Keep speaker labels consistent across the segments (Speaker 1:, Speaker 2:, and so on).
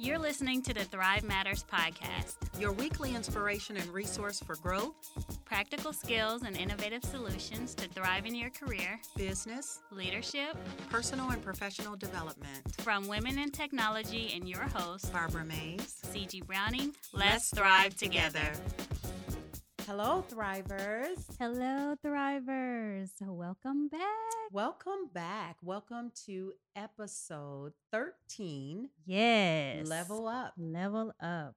Speaker 1: You're listening to the Thrive Matters podcast,
Speaker 2: your weekly inspiration and resource for growth,
Speaker 1: practical skills, and innovative solutions to thrive in your career,
Speaker 2: business,
Speaker 1: leadership,
Speaker 2: personal and professional development.
Speaker 1: From Women in Technology and your host,
Speaker 2: Barbara Mays,
Speaker 1: CG Browning, let's, let's thrive together.
Speaker 2: Hello, Thrivers.
Speaker 1: Hello, Thrivers. Welcome back.
Speaker 2: Welcome back. Welcome to episode 13.
Speaker 1: Yes.
Speaker 2: Level up.
Speaker 1: Level up.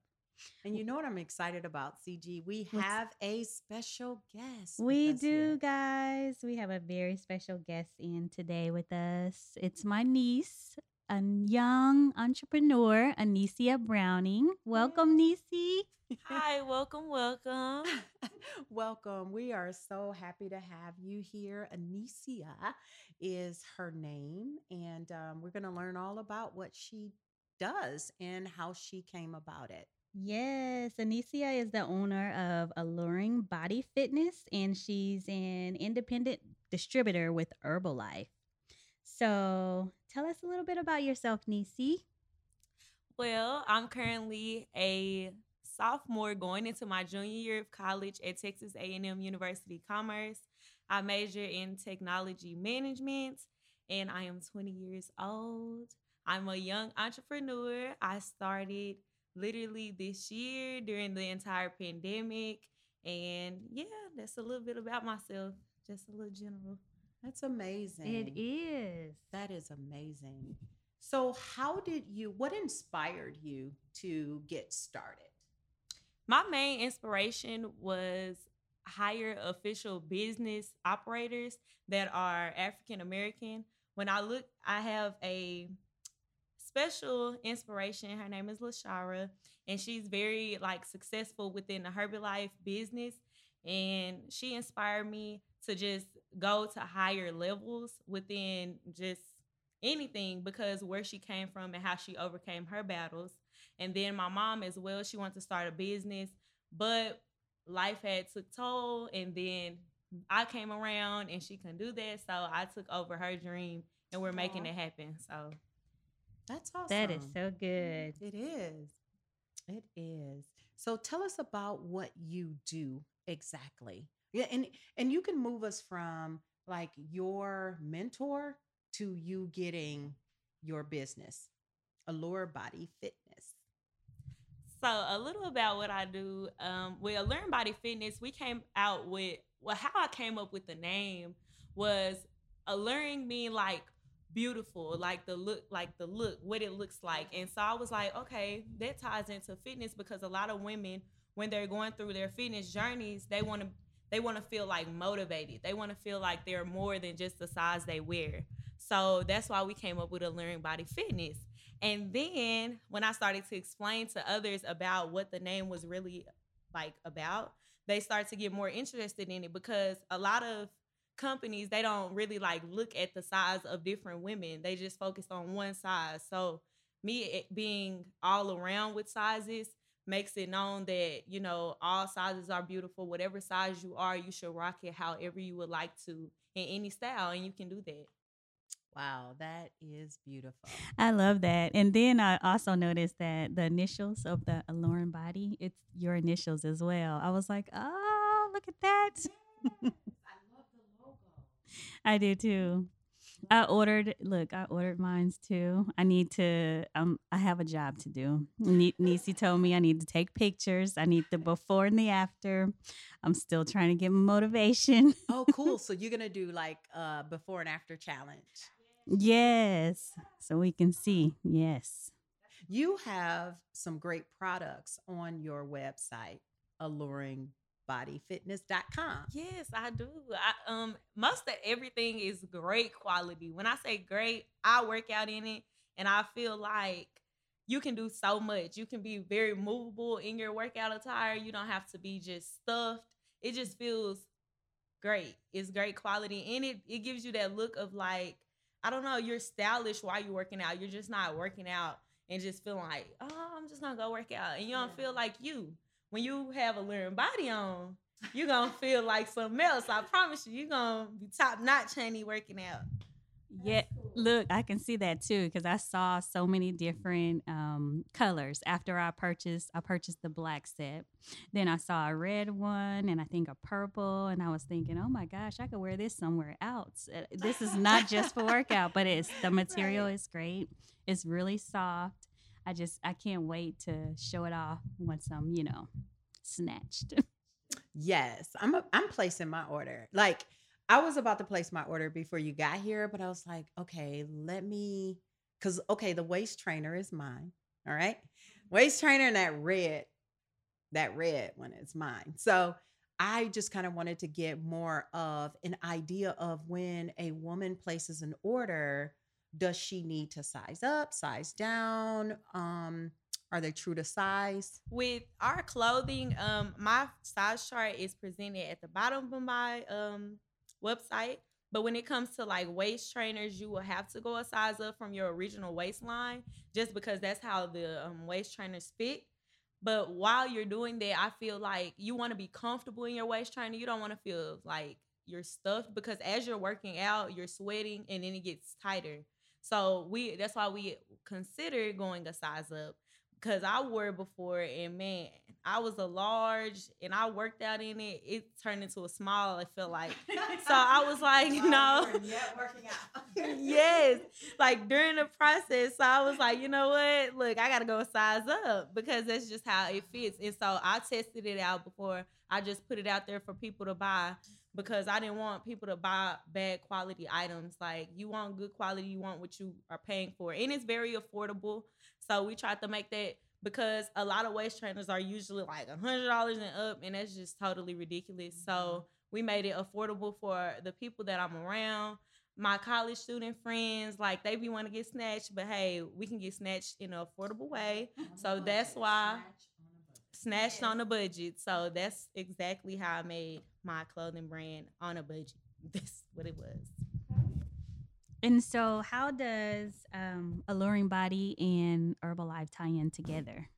Speaker 2: And you know what I'm excited about, CG? We have a special guest.
Speaker 1: We do, here. guys. We have a very special guest in today with us. It's my niece, a young entrepreneur, Anicia Browning. Welcome, Nisi.
Speaker 3: Hi, welcome, welcome.
Speaker 2: welcome. We are so happy to have you here. Anicia is her name, and um, we're going to learn all about what she does and how she came about it.
Speaker 1: Yes, Anicia is the owner of Alluring Body Fitness, and she's an independent distributor with Herbalife. So tell us a little bit about yourself, Nisi.
Speaker 3: Well, I'm currently a sophomore going into my junior year of college at Texas A&M University Commerce. I major in technology management and I am 20 years old. I'm a young entrepreneur. I started literally this year during the entire pandemic. And yeah, that's a little bit about myself, just a little general.
Speaker 2: That's amazing.
Speaker 1: It is.
Speaker 2: That is amazing. So, how did you, what inspired you to get started?
Speaker 3: My main inspiration was hire official business operators that are African American. When I look, I have a special inspiration. Her name is Lashara, and she's very like successful within the Herbalife business. And she inspired me to just go to higher levels within just anything because where she came from and how she overcame her battles. And then my mom as well, she wanted to start a business, but life had took toll and then I came around and she couldn't do that. So I took over her dream and we're Aww. making it happen. So
Speaker 2: that's awesome.
Speaker 1: That is so good.
Speaker 2: It is. It is. So tell us about what you do exactly. Yeah, and and you can move us from like your mentor to you getting your business, Allure Body Fitness.
Speaker 3: So a little about what I do. Um, with Allure Body Fitness, we came out with well, how I came up with the name was alluring me like beautiful, like the look, like the look, what it looks like. And so I was like, okay, that ties into fitness because a lot of women, when they're going through their fitness journeys, they want to they want to feel like motivated. They want to feel like they're more than just the size they wear. So that's why we came up with Alluring Body Fitness. And then when I started to explain to others about what the name was really like about, they start to get more interested in it because a lot of companies they don't really like look at the size of different women. They just focus on one size. So me being all around with sizes makes it known that you know all sizes are beautiful whatever size you are you should rock it however you would like to in any style and you can do that
Speaker 2: Wow, that is beautiful.
Speaker 1: I love that. And then I also noticed that the initials of the alluring body, it's your initials as well. I was like, oh, look at that.
Speaker 2: Yes, I love the logo.
Speaker 1: I do too. I ordered. Look, I ordered mines too. I need to. Um, I have a job to do. Nisi told me I need to take pictures. I need the before and the after. I'm still trying to get motivation.
Speaker 2: oh, cool! So you're gonna do like uh before and after challenge.
Speaker 1: Yes. So we can see. Yes.
Speaker 2: You have some great products on your website, alluringbodyfitness.com.
Speaker 3: Yes, I do. I, um most of everything is great quality. When I say great, I work out in it and I feel like you can do so much. You can be very movable in your workout attire. You don't have to be just stuffed. It just feels great. It's great quality and it it gives you that look of like I don't know, you're stylish while you're working out. You're just not working out and just feeling like, oh, I'm just gonna go work out. And you don't yeah. feel like you. When you have alluring body on, you're gonna feel like something else. I promise you, you're gonna be top notch, honey, working out.
Speaker 1: Yeah. Cool. Look, I can see that too because I saw so many different um, colors after I purchased. I purchased the black set. Then I saw a red one and I think a purple, and I was thinking, oh my gosh, I could wear this somewhere else. Uh, This is not just for workout, but it's the material is great. It's really soft. I just I can't wait to show it off once I'm you know snatched.
Speaker 2: Yes, I'm a, I'm placing my order. Like I was about to place my order before you got here, but I was like, okay, let me cuz okay, the waist trainer is mine. All right? Waist trainer and that red that red one is mine. So I just kind of wanted to get more of an idea of when a woman places an order, does she need to size up, size down? Um are they true to size?
Speaker 3: with our clothing, um, my size chart is presented at the bottom of my um website. But when it comes to like waist trainers, you will have to go a size up from your original waistline, just because that's how the um, waist trainers fit. But while you're doing that, I feel like you want to be comfortable in your waist trainer. You don't want to feel like you're stuffed because as you're working out, you're sweating and then it gets tighter. So we that's why we consider going a size up because I wore it before and man, I was a large and I worked out in it. It turned into a small. I feel like so. I was like, no,
Speaker 2: working out.
Speaker 3: yes, like during the process. So I was like, you know what? Look, I gotta go size up because that's just how it fits. And so I tested it out before I just put it out there for people to buy because I didn't want people to buy bad quality items. Like you want good quality, you want what you are paying for, and it's very affordable. So we tried to make that because a lot of waist trainers are usually like a hundred dollars and up, and that's just totally ridiculous. So mm-hmm. we made it affordable for the people that I'm around. My college student friends, like they be want to get snatched, but hey, we can get snatched in an affordable way. Mm-hmm. So that's why snatched on a budget. So that's exactly how I made my clothing brand on a budget. That's what it was.
Speaker 1: And so, how does um, Alluring Body and Herbalife tie in together?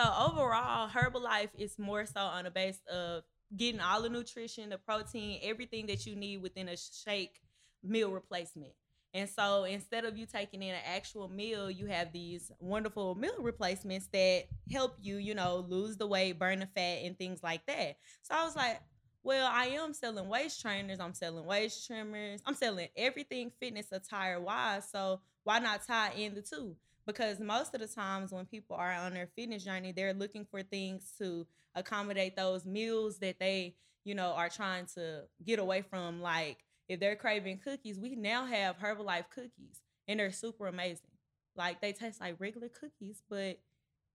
Speaker 3: So overall, Herbalife is more so on the base of getting all the nutrition, the protein, everything that you need within a shake meal replacement. And so instead of you taking in an actual meal, you have these wonderful meal replacements that help you, you know, lose the weight, burn the fat, and things like that. So I was like, well, I am selling waist trainers, I'm selling waist trimmers, I'm selling everything fitness attire wise. So why not tie in the two? Because most of the times when people are on their fitness journey, they're looking for things to accommodate those meals that they, you know, are trying to get away from. Like if they're craving cookies, we now have Herbalife cookies and they're super amazing. Like they taste like regular cookies, but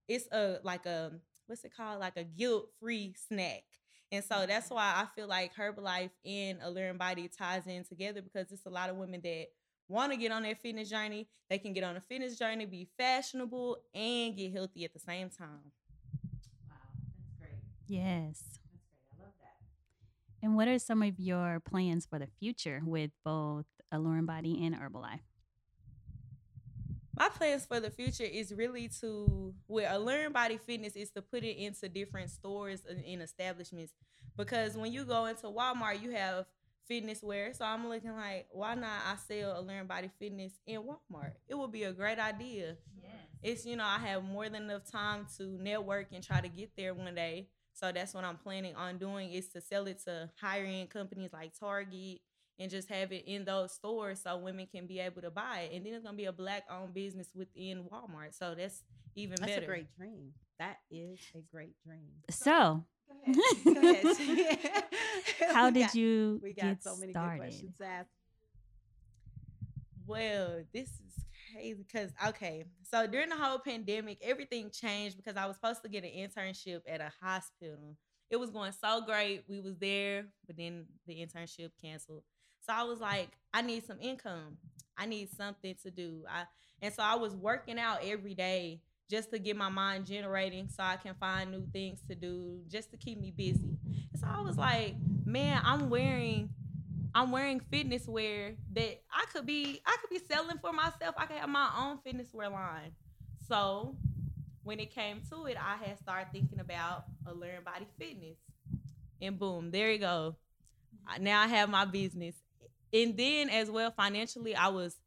Speaker 3: it's a like a what's it called? Like a guilt-free snack. And so mm-hmm. that's why I feel like Herbalife and Alluring Body ties in together because it's a lot of women that want to get on their fitness journey. They can get on a fitness journey, be fashionable, and get healthy at the same time.
Speaker 2: Wow, that's great.
Speaker 1: Yes.
Speaker 2: That's great. I love that.
Speaker 1: And what are some of your plans for the future with both Alluring Body and Herbalife?
Speaker 3: my plans for the future is really to with Alluring Body Fitness is to put it into different stores and, and establishments. Because when you go into Walmart you have fitness wear. So I'm looking like why not? I sell Alluring Body Fitness in Walmart. It would be a great idea. It's you know I have more than enough time to network and try to get there one day so that's what I'm planning on doing is to sell it to higher end companies like Target and just have it in those stores so women can be able to buy it. And then it's gonna be a black owned business within Walmart. So that's even
Speaker 2: That's
Speaker 3: better.
Speaker 2: That's a great dream. That is a great dream.
Speaker 1: So,
Speaker 2: Go ahead. Go ahead.
Speaker 1: how did
Speaker 2: got-
Speaker 1: you
Speaker 2: We got
Speaker 1: get
Speaker 2: so many good
Speaker 1: started?
Speaker 2: questions asked.
Speaker 3: Well, this is crazy because okay, so during the whole pandemic, everything changed because I was supposed to get an internship at a hospital. It was going so great. We was there, but then the internship canceled. So I was like, I need some income. I need something to do. I and so I was working out every day just to get my mind generating so I can find new things to do, just to keep me busy. So I was like, man, I'm wearing I'm wearing fitness wear that I could be I could be selling for myself. I could have my own fitness wear line. So when it came to it, I had started thinking about a Alluring Body Fitness. And boom, there you go. Now I have my business. and then as well financially, I was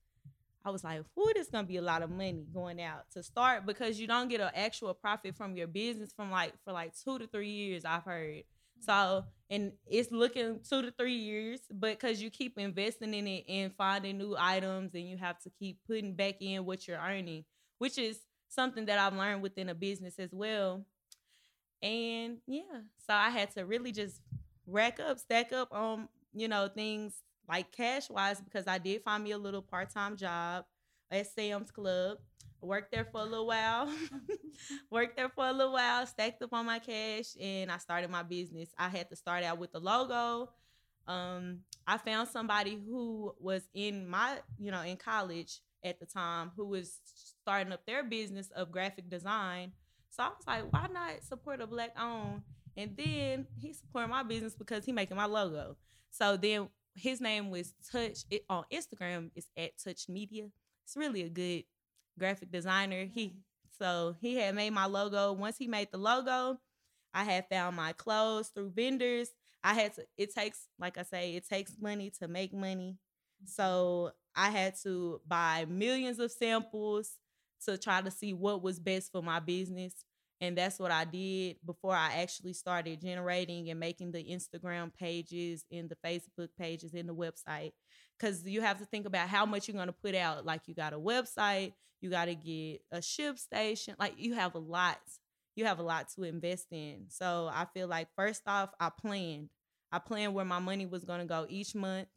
Speaker 3: I was like, "Whoo, this gonna be a lot of money going out to start because you don't get an actual profit from your business from like for like two to three years. I've heard so, and it's looking two to three years, but because you keep investing in it and finding new items, and you have to keep putting back in what you're earning, which is something that I've learned within a business as well. And yeah, so I had to really just rack up, stack up on, you know, things like cash wise because I did find me a little part time job at Sam's Club worked there for a little while worked there for a little while stacked up on my cash and i started my business. I had to start out with the logo. Um, i found somebody who was in my you know in college at the time who was starting up their business of graphic design. So i was like why not support a black owned? And then he supported my business because he making my logo. So then his name was touch it on instagram it's at touch media. It's really a good graphic designer. He so he had made my logo. Once he made the logo, I had found my clothes through vendors. I had to it takes like I say, it takes money to make money. Mm-hmm. So I had to buy millions of samples to try to see what was best for my business. And that's what I did before I actually started generating and making the Instagram pages and the Facebook pages and the website because you have to think about how much you're going to put out. Like you got a website, you got to get a ship station. Like you have a lot. You have a lot to invest in. So I feel like first off, I planned. I planned where my money was going to go each month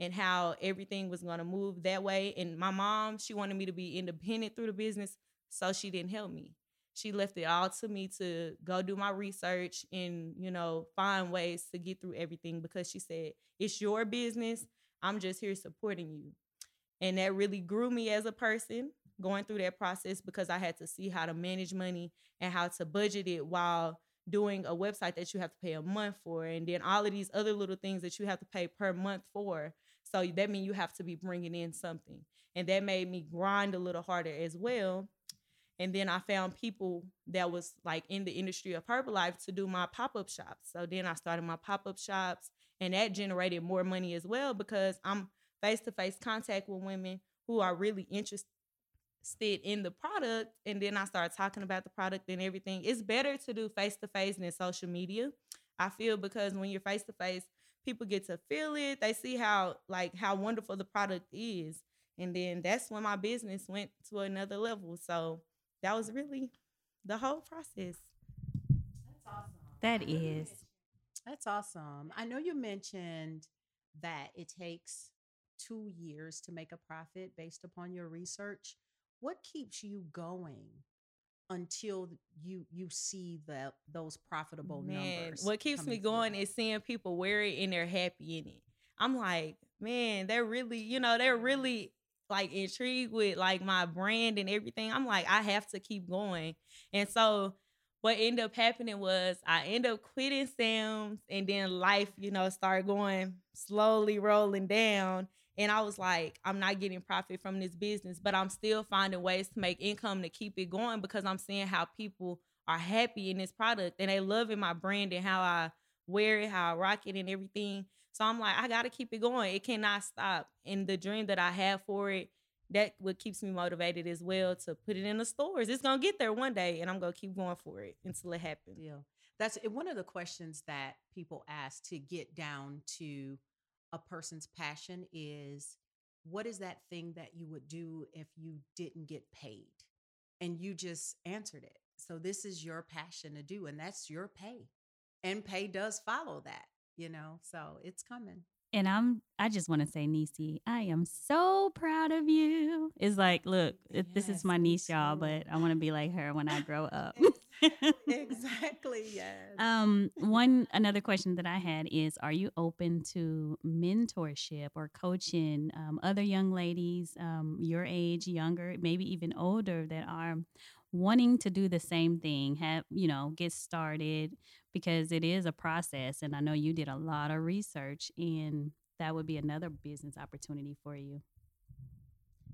Speaker 3: and how everything was going to move that way. And my mom, she wanted me to be independent through the business, so she didn't help me. She left it all to me to go do my research and, you know, find ways to get through everything because she said, it's your business. I'm just here supporting you. And that really grew me as a person going through that process because I had to see how to manage money and how to budget it while doing a website that you have to pay a month for and then all of these other little things that you have to pay per month for. So that means you have to be bringing in something. And that made me grind a little harder as well. And then I found people that was like in the industry of Herbalife to do my pop-up shops. So then I started my pop-up shops and that generated more money as well because I'm face to face contact with women who are really interested in the product. And then I start talking about the product and everything. It's better to do face to face than social media. I feel because when you're face to face, people get to feel it. They see how like how wonderful the product is. And then that's when my business went to another level. So that was really the whole process.
Speaker 2: That's awesome.
Speaker 1: That is.
Speaker 2: That's awesome. I know you mentioned that it takes two years to make a profit based upon your research. What keeps you going until you you see the those profitable
Speaker 3: man,
Speaker 2: numbers?
Speaker 3: What keeps me going through? is seeing people wear it and they're happy in it. I'm like, man, they're really, you know, they're really like intrigued with like my brand and everything. I'm like, I have to keep going. And so what ended up happening was I ended up quitting Sam's and then life, you know, started going slowly rolling down. And I was like, I'm not getting profit from this business, but I'm still finding ways to make income to keep it going because I'm seeing how people are happy in this product and they loving my brand and how I wear it, how I rock it and everything. So I'm like, I gotta keep it going. It cannot stop. And the dream that I have for it that what keeps me motivated as well to put it in the stores. It's gonna get there one day, and I'm gonna keep going for it until it happens.
Speaker 2: Yeah, that's one of the questions that people ask to get down to a person's passion is what is that thing that you would do if you didn't get paid? And you just answered it. So this is your passion to do, and that's your pay. And pay does follow that, you know, so it's coming.
Speaker 1: And I'm I just want to say, Nisi, I am so proud of you. It's like, look, yes, this is my niece, y'all, but I want to be like her when I grow up.
Speaker 2: exactly, yes.
Speaker 1: Um, one another question that I had is are you open to mentorship or coaching um, other young ladies um, your age, younger, maybe even older that are wanting to do the same thing, have, you know, get started because it is a process. And I know you did a lot of research, and that would be another business opportunity for you.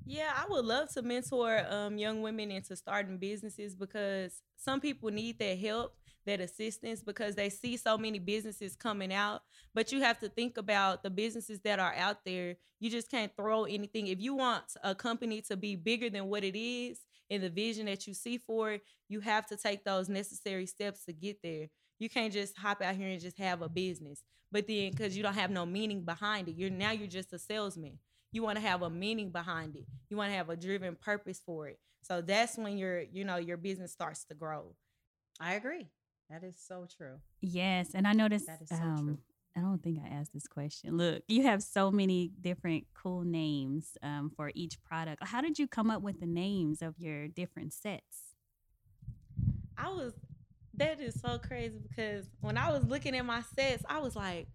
Speaker 3: Yeah, I would love to mentor um, young women into starting businesses because some people need that help. that assistance because they see so many businesses coming out. But you have to think about the businesses that are out there. You just can't throw anything. If you want a company to be bigger than what it is and the vision that you see for it, you have to take those necessary steps to get there. You can't just hop out here and just have a business. But then because you don't have no meaning behind it, you're now you're just a salesman. You want to have a meaning behind it. You want to have a driven purpose for it. So that's when your, you know, your business starts to grow.
Speaker 2: I agree. That is so true.
Speaker 1: Yes, and I noticed.
Speaker 2: That is so
Speaker 1: um,
Speaker 2: true.
Speaker 1: I don't think I asked this question. Look, you have so many different cool names um, for each product. How did you come up with the names of your different sets?
Speaker 3: I was that is so crazy because when I was looking at my sets, I was like,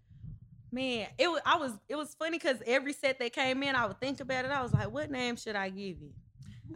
Speaker 3: man, it was I was it was funny because every set that came in, I would think about it. I was like, what name should I give it?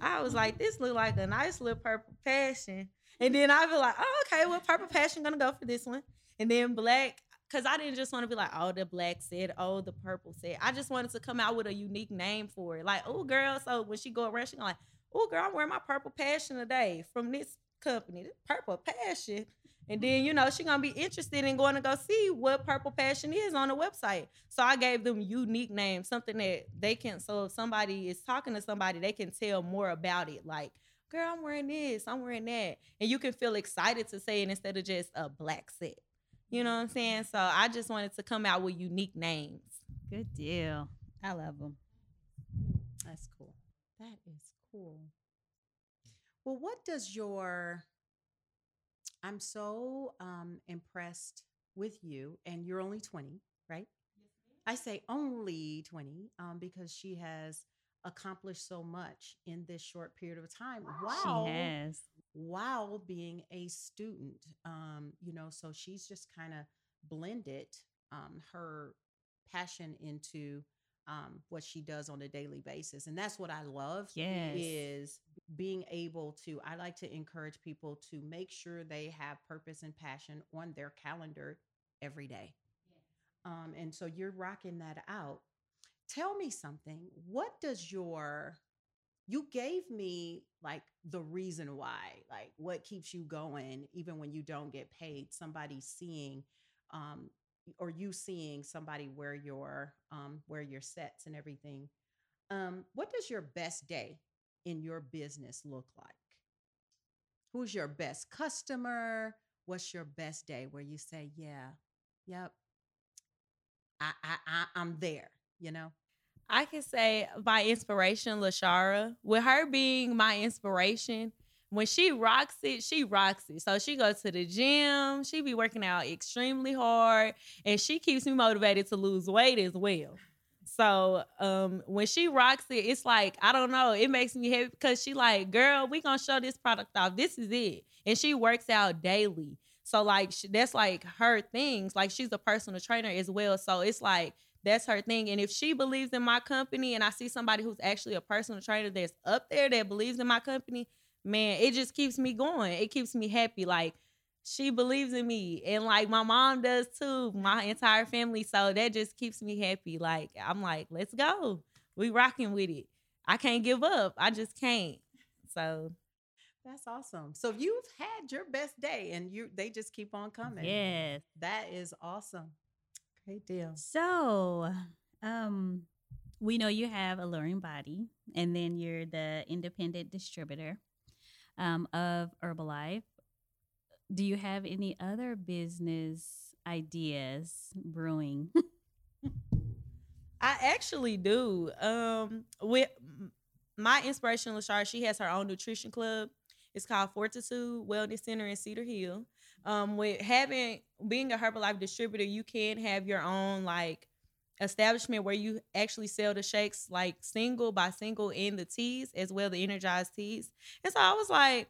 Speaker 3: I was like, this look like a nice little purple passion. And then I'd be like, oh, okay, well, purple passion gonna go for this one. And then black, because I didn't just want to be like, oh, the black set, oh, the purple set. I just wanted to come out with a unique name for it. Like, oh, girl. So when she go around, she gonna like, oh, girl, I'm wearing my purple passion today from this company, this purple passion. And then, you know, she gonna be interested in going to go see what Purple Passion is on the website. So I gave them unique names, something that they can so if somebody is talking to somebody, they can tell more about it. Like, girl, I'm wearing this, I'm wearing that. And you can feel excited to say it instead of just a black set. You know what I'm saying? So I just wanted to come out with unique names.
Speaker 1: Good deal. I love them.
Speaker 2: That's cool. That is cool. Well, what does your I'm so um, impressed with you, and you're only 20, right? I say only 20 um, because she has accomplished so much in this short period of time. Wow.
Speaker 1: She has.
Speaker 2: while being a student. Um, you know, so she's just kind of blended um, her passion into um, what she does on a daily basis. And that's what I love
Speaker 1: Yes.
Speaker 2: is being able to, I like to encourage people to make sure they have purpose and passion on their calendar every day. Um, and so you're rocking that out. Tell me something. What does your you gave me like the reason why, like what keeps you going even when you don't get paid. Somebody seeing um or you seeing somebody wear your um wear your sets and everything. Um, what does your best day in your business look like? Who's your best customer? What's your best day where you say, "Yeah, yep, I, I, I I'm there." You know,
Speaker 3: I can say my inspiration, Lashara, with her being my inspiration, when she rocks it, she rocks it. So she goes to the gym, she be working out extremely hard, and she keeps me motivated to lose weight as well. So um when she rocks it, it's like, I don't know, it makes me happy because she like, girl, we gonna show this product off. This is it. And she works out daily. So like sh- that's like her things. Like she's a personal trainer as well. So it's like that's her thing. And if she believes in my company and I see somebody who's actually a personal trainer that's up there that believes in my company, man, it just keeps me going. It keeps me happy. Like she believes in me. And like my mom does too, my entire family. So that just keeps me happy. Like I'm like, let's go. We rocking with it. I can't give up. I just can't. So
Speaker 2: that's awesome. So you've had your best day, and you they just keep on coming.
Speaker 1: Yes.
Speaker 2: that is awesome. Great deal.
Speaker 1: So, um, we know you have Alluring Body, and then you're the independent distributor um, of Herbalife. Do you have any other business ideas brewing?
Speaker 3: I actually do. Um, with my inspiration, Lashar, she has her own nutrition club. It's called Fortitude Wellness Center in Cedar Hill. Um, with having being a Herbalife distributor, you can have your own like establishment where you actually sell the shakes like single by single in the teas as well the energized teas. And so I was like,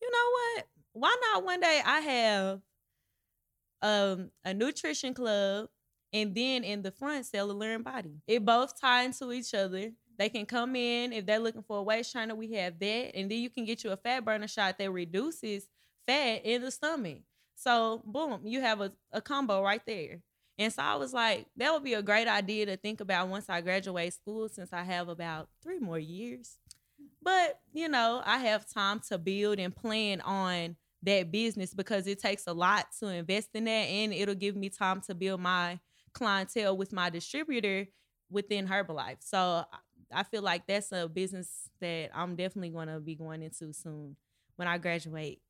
Speaker 3: you know what? Why not one day I have um a nutrition club and then in the front sell Alluring Body. It both tie into each other. They can come in if they're looking for a waist trainer, we have that, and then you can get you a fat burner shot that reduces fat in the stomach. So boom, you have a, a combo right there. And so I was like, that would be a great idea to think about once I graduate school, since I have about three more years. But you know, I have time to build and plan on that business because it takes a lot to invest in that and it'll give me time to build my clientele with my distributor within Herbalife. So I feel like that's a business that I'm definitely going to be going into soon when I graduate.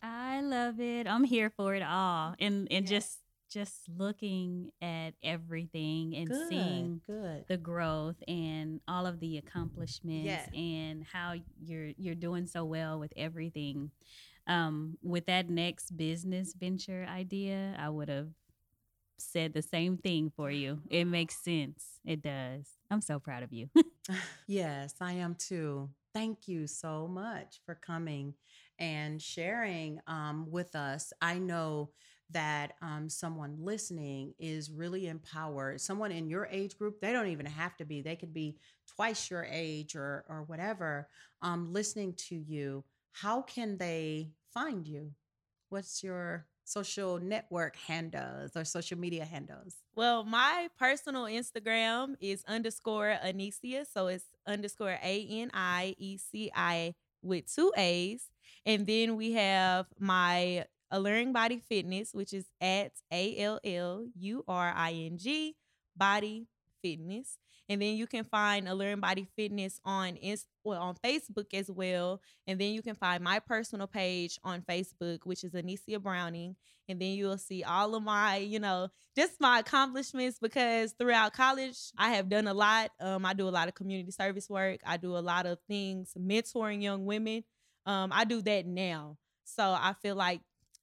Speaker 1: I love it. I'm here for it all. And and
Speaker 2: Yes.
Speaker 1: just just looking at everything and
Speaker 2: Good,
Speaker 1: seeing
Speaker 2: good.
Speaker 1: the growth and all of the accomplishments
Speaker 2: Yes.
Speaker 1: and how you're you're doing so well with everything. Um, with that next business venture idea, I would have said the same thing for you. It makes sense. It does. I'm so proud of you.
Speaker 2: Yes, I am too. Thank you so much for coming and sharing um, with us. I know that um, someone listening is really empowered. Someone in your age group, they don't even have to be, they could be twice your age or, or whatever, um, listening to you. How can they find you? What's your social network handles or social media handles?
Speaker 3: Well, my personal Instagram is underscore Anicia. So it's underscore A N I E C I with two A's. And then we have my Alluring Body Fitness, which is at A L L U R I N G Body Fitness. And then you can find Alluring Body Fitness on Inst- well, on Facebook as well. And then you can find my personal page on Facebook, which is Anicia Browning. And then you'll see all of my, you know, just my accomplishments because throughout college I have done a lot. Um, I do a lot of community service work. I do a lot of things mentoring young women. Um, I do that now, so I feel like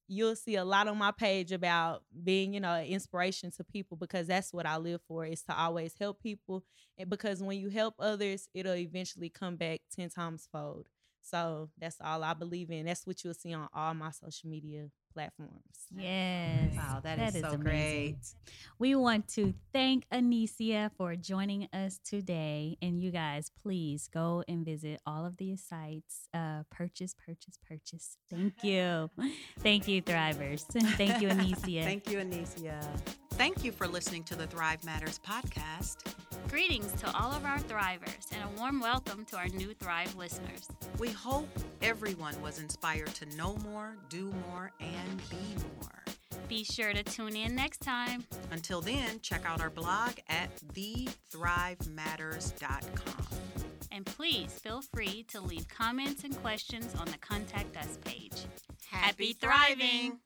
Speaker 3: you'll see a lot on my page about being, you know, an inspiration to people because that's what I live for is to always help people. And because when you help others, it'll eventually come back ten times fold. So that's all I believe in. That's what you'll see on all my social media platforms.
Speaker 1: yes.
Speaker 2: Wow, that is so
Speaker 1: amazing.
Speaker 2: great.
Speaker 1: We want to thank Anicia for joining us today. And you guys, please go and visit all of these sites. Uh, purchase, purchase, purchase. Thank you. Thank you, Thrivers. Thank you, Anicia.
Speaker 2: Thank you, Anicia. Thank you for listening to the Thrive Matters podcast.
Speaker 4: Greetings to all of our Thrivers and a warm welcome to our new Thrive listeners.
Speaker 2: We hope everyone was inspired to know more, do more, and be more.
Speaker 4: Be sure to tune in next time.
Speaker 2: Until then, check out our blog at thethrivematters.com.
Speaker 4: And please feel free to leave comments and questions on the Contact Us page. Happy thriving!